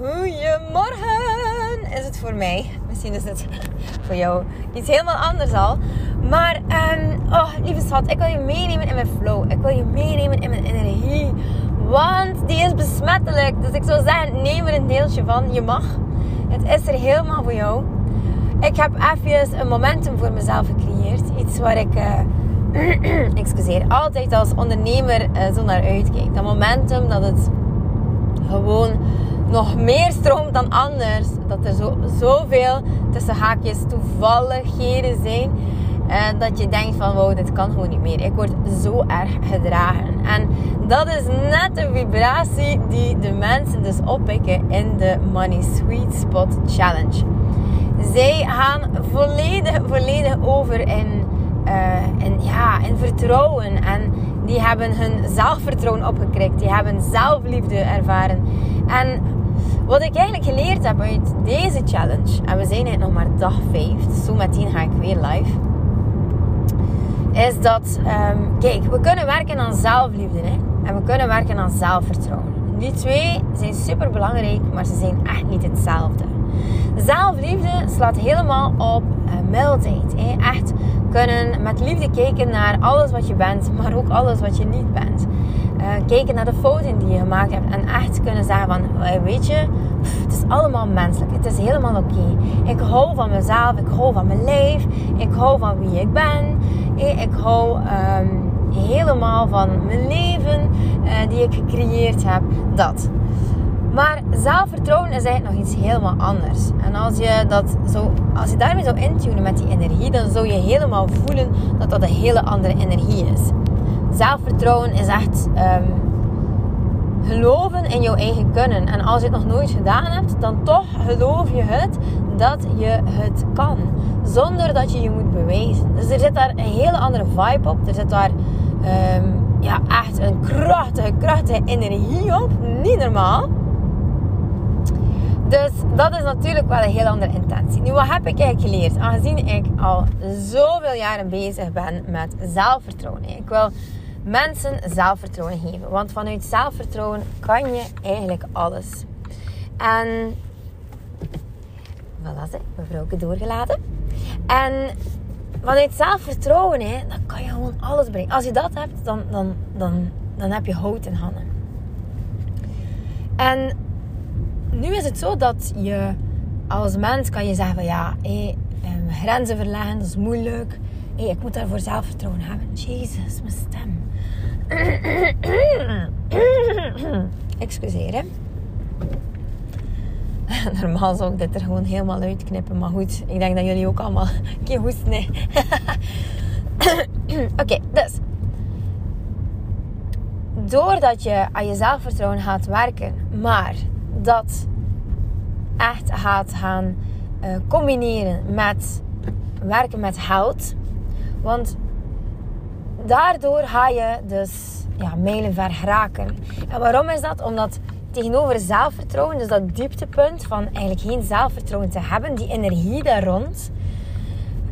Goedemorgen is het voor mij. Misschien is het voor jou iets helemaal anders al. Maar, um, oh, lieve schat, ik wil je meenemen in mijn flow. Ik wil je meenemen in mijn energie. Want die is besmettelijk. Dus ik zou zeggen, neem er een deeltje van. Je mag. Het is er helemaal voor jou. Ik heb even een momentum voor mezelf gecreëerd. Iets waar ik, uh, excuseer, altijd als ondernemer uh, zo naar uitkijk. Dat momentum dat het gewoon nog meer stroomt dan anders. Dat er zo, zoveel tussen haakjes toevalligheden zijn. En dat je denkt van wow, dit kan gewoon niet meer. Ik word zo erg gedragen. En dat is net de vibratie die de mensen dus oppikken in de Money Sweet Spot Challenge. Zij gaan volledig, volledig over in, uh, in, ja, in vertrouwen. En die hebben hun zelfvertrouwen opgekrikt. Die hebben zelfliefde ervaren. En wat ik eigenlijk geleerd heb uit deze challenge, en we zijn eigenlijk nog maar dag 5, dus zo meteen ga ik weer live, is dat, um, kijk, we kunnen werken aan zelfliefde hè? en we kunnen werken aan zelfvertrouwen. Die twee zijn super belangrijk, maar ze zijn echt niet hetzelfde. Zelfliefde slaat helemaal op uh, mildheid. Hè? Echt kunnen met liefde kijken naar alles wat je bent, maar ook alles wat je niet bent. Uh, kijken naar de fouten die je gemaakt hebt en echt kunnen zeggen van, weet je, het is allemaal menselijk. Het is helemaal oké. Ik hou van mezelf, ik hou van mijn lijf, ik hou van wie ik ben. Ik hou um, helemaal van mijn leven die ik gecreëerd heb. Dat. Maar zelfvertrouwen is eigenlijk nog iets helemaal anders. En als je, dat zo, als je daarmee zou intunen met die energie, dan zou je helemaal voelen dat dat een hele andere energie is. Zelfvertrouwen is echt um, geloven in jouw eigen kunnen. En als je het nog nooit gedaan hebt, dan toch geloof je het dat je het kan. Zonder dat je je moet bewijzen. Dus er zit daar een hele andere vibe op. Er zit daar um, ja, echt een krachtige, krachtige energie op. Niet normaal. Dus dat is natuurlijk wel een heel andere intentie. Nu, wat heb ik eigenlijk geleerd? Aangezien ik al zoveel jaren bezig ben met zelfvertrouwen. Ik wil mensen zelfvertrouwen geven. Want vanuit zelfvertrouwen kan je eigenlijk alles. En voilà, mevrouwke doorgelaten. En vanuit zelfvertrouwen, hè, dan kan je gewoon alles brengen. Als je dat hebt, dan, dan, dan, dan heb je hout in handen. En nu is het zo dat je als mens kan je zeggen van ja, hé, mijn grenzen verleggen, dat is moeilijk. Hé, ik moet daarvoor zelfvertrouwen hebben. Jezus, mijn stem. Excuseer, hè. Normaal zou ik dit er gewoon helemaal uitknippen. Maar goed, ik denk dat jullie ook allemaal een keer hoesten. Nee. Oké, dus. Doordat je aan je zelfvertrouwen gaat werken, maar dat echt gaat gaan uh, combineren met werken met hout. Want daardoor ga je dus ja, mijlenver geraken. En waarom is dat? Omdat tegenover zelfvertrouwen, dus dat dieptepunt van eigenlijk geen zelfvertrouwen te hebben, die energie daar rond.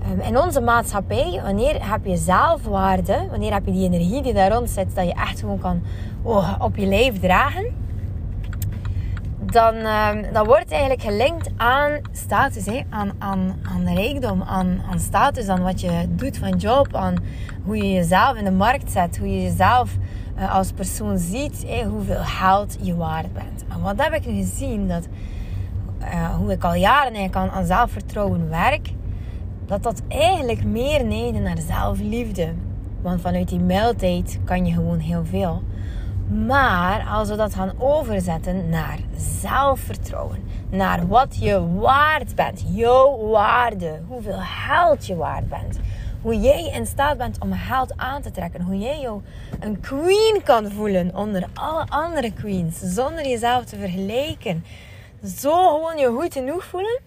Ehm, in onze maatschappij, wanneer heb je zelfwaarde, wanneer heb je die energie die daar rond zit, dat je echt gewoon kan oh, op je lijf dragen, dan, uh, dan wordt eigenlijk gelinkt aan status, hè? Aan, aan, aan rijkdom, aan, aan status, aan wat je doet van job, aan hoe je jezelf in de markt zet, hoe je jezelf uh, als persoon ziet, hè? hoeveel geld je waard bent. En wat heb ik nu gezien? Dat, uh, hoe ik al jaren eigenlijk aan, aan zelfvertrouwen werk, dat dat eigenlijk meer neigt naar zelfliefde. Want vanuit die mildheid kan je gewoon heel veel. Maar als we dat gaan overzetten naar zelfvertrouwen, naar wat je waard bent, jouw waarde, hoeveel geld je waard bent, Hoe jij in staat bent om geld aan te trekken. Hoe jij jou een queen kan voelen onder alle andere queens. Zonder jezelf te vergelijken. Zo gewoon je goed genoeg voelen.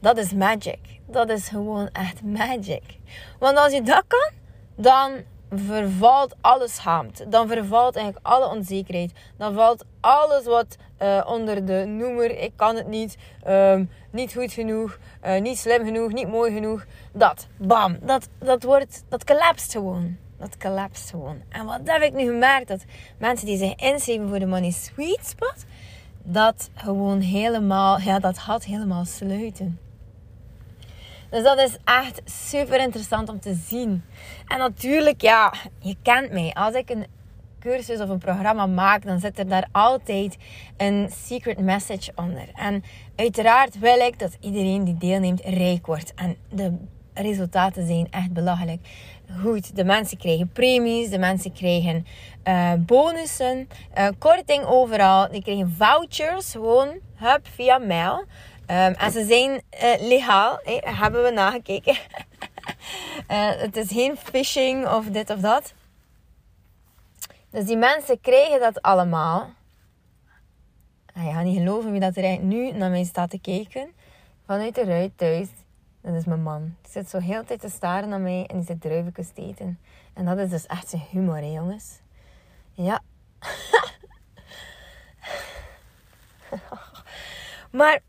Dat is magic. Dat is gewoon echt magic. Want als je dat kan, dan vervalt alle schaamte. Dan vervalt eigenlijk alle onzekerheid. Dan valt alles wat uh, onder de noemer, ik kan het niet, um, niet goed genoeg, uh, niet slim genoeg, niet mooi genoeg. Dat, bam, dat, dat wordt, dat collapst gewoon. Dat collapst gewoon. En wat heb ik nu gemerkt? Dat mensen die zich inschrijven voor de Money Sweet Spot, dat gewoon helemaal, ja, dat had helemaal sluiten. Dus dat is echt super interessant om te zien. En natuurlijk, ja, je kent mij. Als ik een cursus of een programma maak, dan zit er daar altijd een secret message onder. En uiteraard wil ik dat iedereen die deelneemt rijk wordt. En de resultaten zijn echt belachelijk. Goed, de mensen krijgen premies, de mensen krijgen uh, bonussen, uh, korting overal. Die krijgen vouchers, gewoon hup, via mail. Um, en ze zijn uh, legaal, hebben we nagekeken. het is geen phishing of dit of dat. Dus die mensen krijgen dat allemaal. Ah, je gaat niet geloven wie dat er nu naar mij staat te kijken. Vanuit de ruit thuis. Dat is mijn man. Die zit zo heel de tijd te staren naar mij en die zit druivenkus te eten. En dat is dus echt zijn humor, hè, jongens. Ja. maar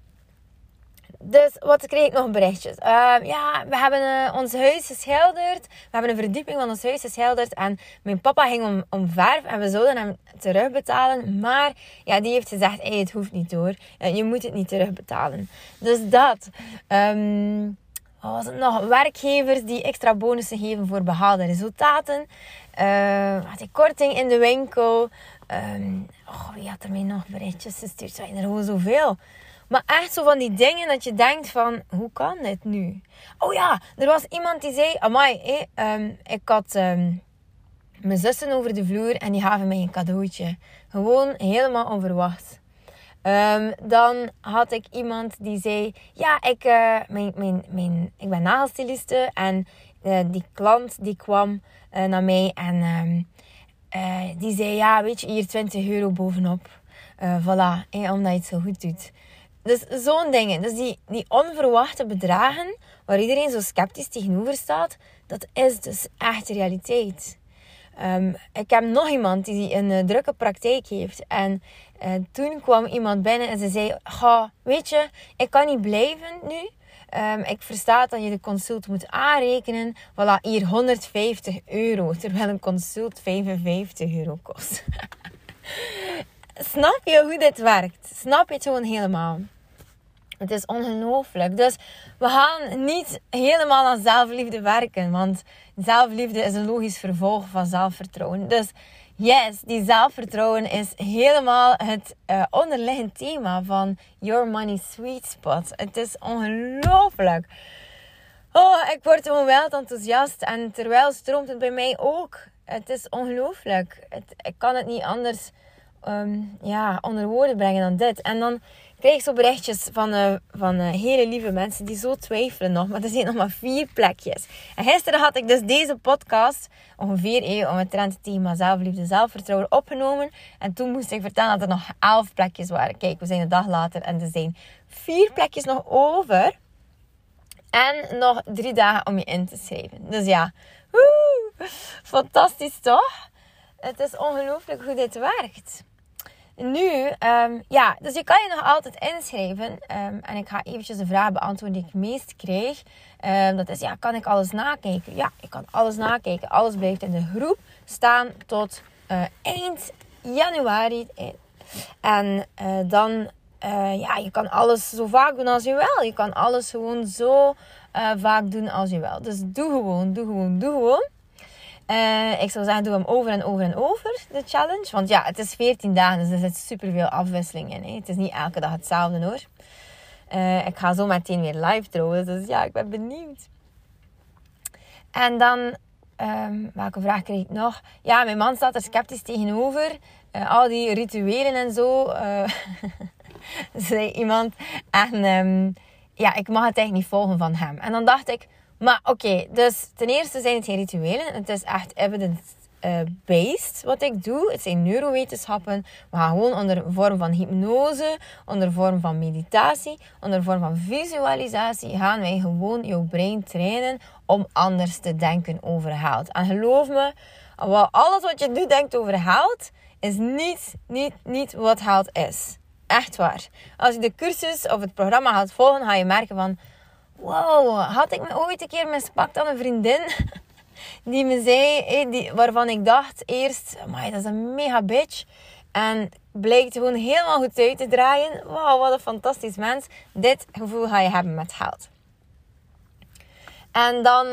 dus wat kreeg ik nog berichtjes? Uh, ja, we hebben uh, ons huis geschilderd. We hebben een verdieping van ons huis geschilderd. En mijn papa ging om, om verf en we zouden hem terugbetalen. Maar ja, die heeft gezegd, hey, het hoeft niet door. Uh, je moet het niet terugbetalen. Dus dat. Um, wat was het nog? Werkgevers die extra bonussen geven voor behaalde resultaten. Uh, had ik korting in de winkel. Um, oh, wie had er mij nog berichtjes gestuurd? Zijn er gewoon zoveel. Maar echt zo van die dingen dat je denkt van, hoe kan dit nu? Oh ja, er was iemand die zei, amai, um, ik had um, mijn zussen over de vloer en die gaven mij een cadeautje. Gewoon helemaal onverwacht. Um, dan had ik iemand die zei, ja, ik, uh, mijn, mijn, mijn, ik ben nagelstiliste en uh, die klant die kwam uh, naar mij en die zei, ja, weet je, hier 20 euro bovenop. voilà, hé, omdat je het zo goed doet. Dus zo'n dingen. Dus die, die onverwachte bedragen, waar iedereen zo sceptisch tegenover staat, dat is dus echt realiteit. Um, ik heb nog iemand die een uh, drukke praktijk heeft. En uh, toen kwam iemand binnen en ze zei: Ga, weet je, ik kan niet blijven nu. Um, ik versta dat je de consult moet aanrekenen. Voilà, hier 150 euro. Terwijl een consult 55 euro kost. Snap je hoe dit werkt? Snap je het gewoon helemaal? Het is ongelooflijk. Dus we gaan niet helemaal aan zelfliefde werken. Want zelfliefde is een logisch vervolg van zelfvertrouwen. Dus yes, die zelfvertrouwen is helemaal het uh, onderliggend thema van Your Money Sweet Spot. Het is ongelooflijk. Oh, ik word gewoon wel enthousiast. En terwijl stroomt het bij mij ook. Het is ongelooflijk. ik kan het niet anders um, ja, onder woorden brengen dan dit. En dan krijg ik zo berichtjes van, uh, van uh, hele lieve mensen die zo twijfelen nog. Maar er zijn nog maar vier plekjes. En gisteren had ik dus deze podcast, ongeveer eh, om het thema zelfliefde, zelfvertrouwen opgenomen. En toen moest ik vertellen dat er nog elf plekjes waren. Kijk, we zijn een dag later en er zijn vier plekjes nog over. En nog drie dagen om je in te schrijven. Dus ja, woe, fantastisch toch? Het is ongelooflijk hoe dit werkt. Nu, um, ja, dus je kan je nog altijd inschrijven. Um, en ik ga eventjes de vraag beantwoorden die ik meest kreeg. Um, dat is, ja, kan ik alles nakijken? Ja, ik kan alles nakijken. Alles blijft in de groep staan tot uh, eind januari. En uh, dan, uh, ja, je kan alles zo vaak doen als je wil. Je kan alles gewoon zo vaak doen als je wil. Dus doe gewoon, doe gewoon, doe gewoon. Uh, ik zou zeggen, doe hem over en over en over, de challenge. Want ja, het is 14 dagen, dus er zit superveel afwisseling in. Hè. Het is niet elke dag hetzelfde hoor. Uh, ik ga zo meteen weer live trouwens, dus ja, ik ben benieuwd. En dan, um, welke vraag kreeg ik nog? Ja, mijn man staat er sceptisch tegenover. Uh, al die rituelen en zo. zei iemand. En um, ja, ik mag het eigenlijk niet volgen van hem. En dan dacht ik, maar oké, dus ten eerste zijn het rituelen. Het is echt evidence-based wat ik doe. Het zijn neurowetenschappen. We gaan gewoon onder vorm van hypnose, onder vorm van meditatie, onder vorm van visualisatie, gaan wij gewoon jouw brein trainen om anders te denken over geld. En geloof me, alles wat je nu denkt over geld, is niet, niet, niet wat geld is. Echt waar. Als je de cursus of het programma gaat volgen, ga je merken van... Wow, had ik me ooit een keer mispakt aan een vriendin... Die me zei, die, waarvan ik dacht eerst... Maar dat is een mega bitch. En blijkt gewoon helemaal goed uit te draaien. Wow, wat een fantastisch mens. Dit gevoel ga je hebben met geld. En dan...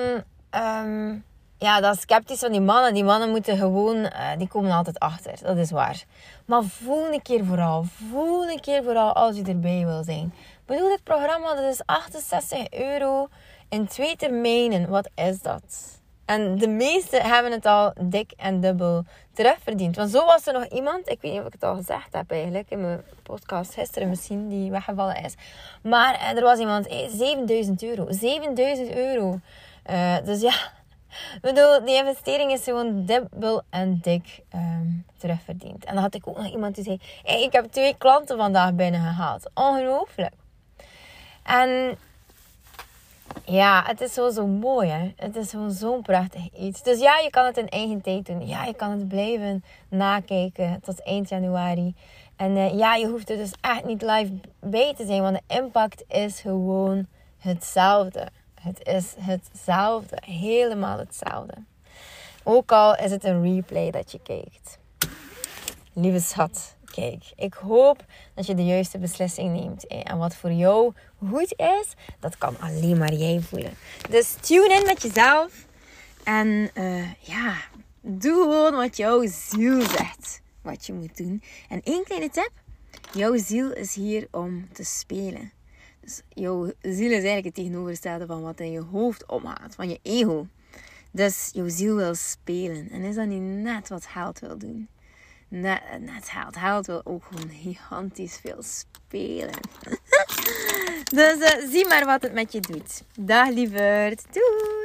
Um, ja, dat sceptisch van die mannen. Die mannen moeten gewoon, uh, die komen altijd achter. Dat is waar. Maar voel een keer vooral. Voel een keer vooral als je erbij wil zijn. Bedoel, dit programma dat is 68 euro in twee termijnen. Wat is dat? En de meesten hebben het al dik en dubbel terugverdiend. Want zo was er nog iemand, ik weet niet of ik het al gezegd heb eigenlijk in mijn podcast gisteren misschien, die weggevallen is. Maar eh, er was iemand, 7000 euro. 7000 euro. Uh, dus ja, ik bedoel, die investering is gewoon dubbel en dik um, terugverdiend. En dan had ik ook nog iemand die zei: Ik heb twee klanten vandaag binnengehaald. Ongelooflijk. En ja, het is zo, zo mooi, hè? Het is gewoon zo'n prachtig iets. Dus ja, je kan het in eigen tijd doen. Ja, je kan het blijven nakijken tot eind januari. En uh, ja, je hoeft er dus echt niet live bij te zijn, want de impact is gewoon hetzelfde. Het is hetzelfde, helemaal hetzelfde. Ook al is het een replay dat je kijkt. Lieve schat, kijk, ik hoop dat je de juiste beslissing neemt. En wat voor jou goed is, dat kan alleen maar jij voelen. Dus tune in met jezelf. En uh, ja, doe gewoon wat jouw ziel zegt. Wat je moet doen. En één kleine tip. Jouw ziel is hier om te spelen. Dus jouw ziel is eigenlijk het tegenovergestelde van wat in je hoofd omgaat, van je ego. Dus jouw ziel wil spelen. En is dat niet net wat geld wil doen? Net, net geld. Geld wil ook gewoon gigantisch veel spelen. dus uh, zie maar wat het met je doet. Dag lieverd. Doei!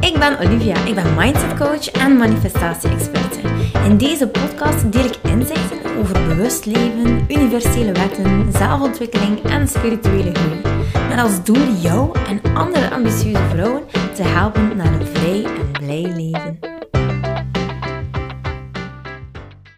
ik ben Olivia. Ik ben mindset coach en manifestatie-experte. In deze podcast deel ik inzichten over bewust leven, universele wetten, zelfontwikkeling en spirituele groei. Met als doel jou en andere ambitieuze vrouwen te helpen naar een vrij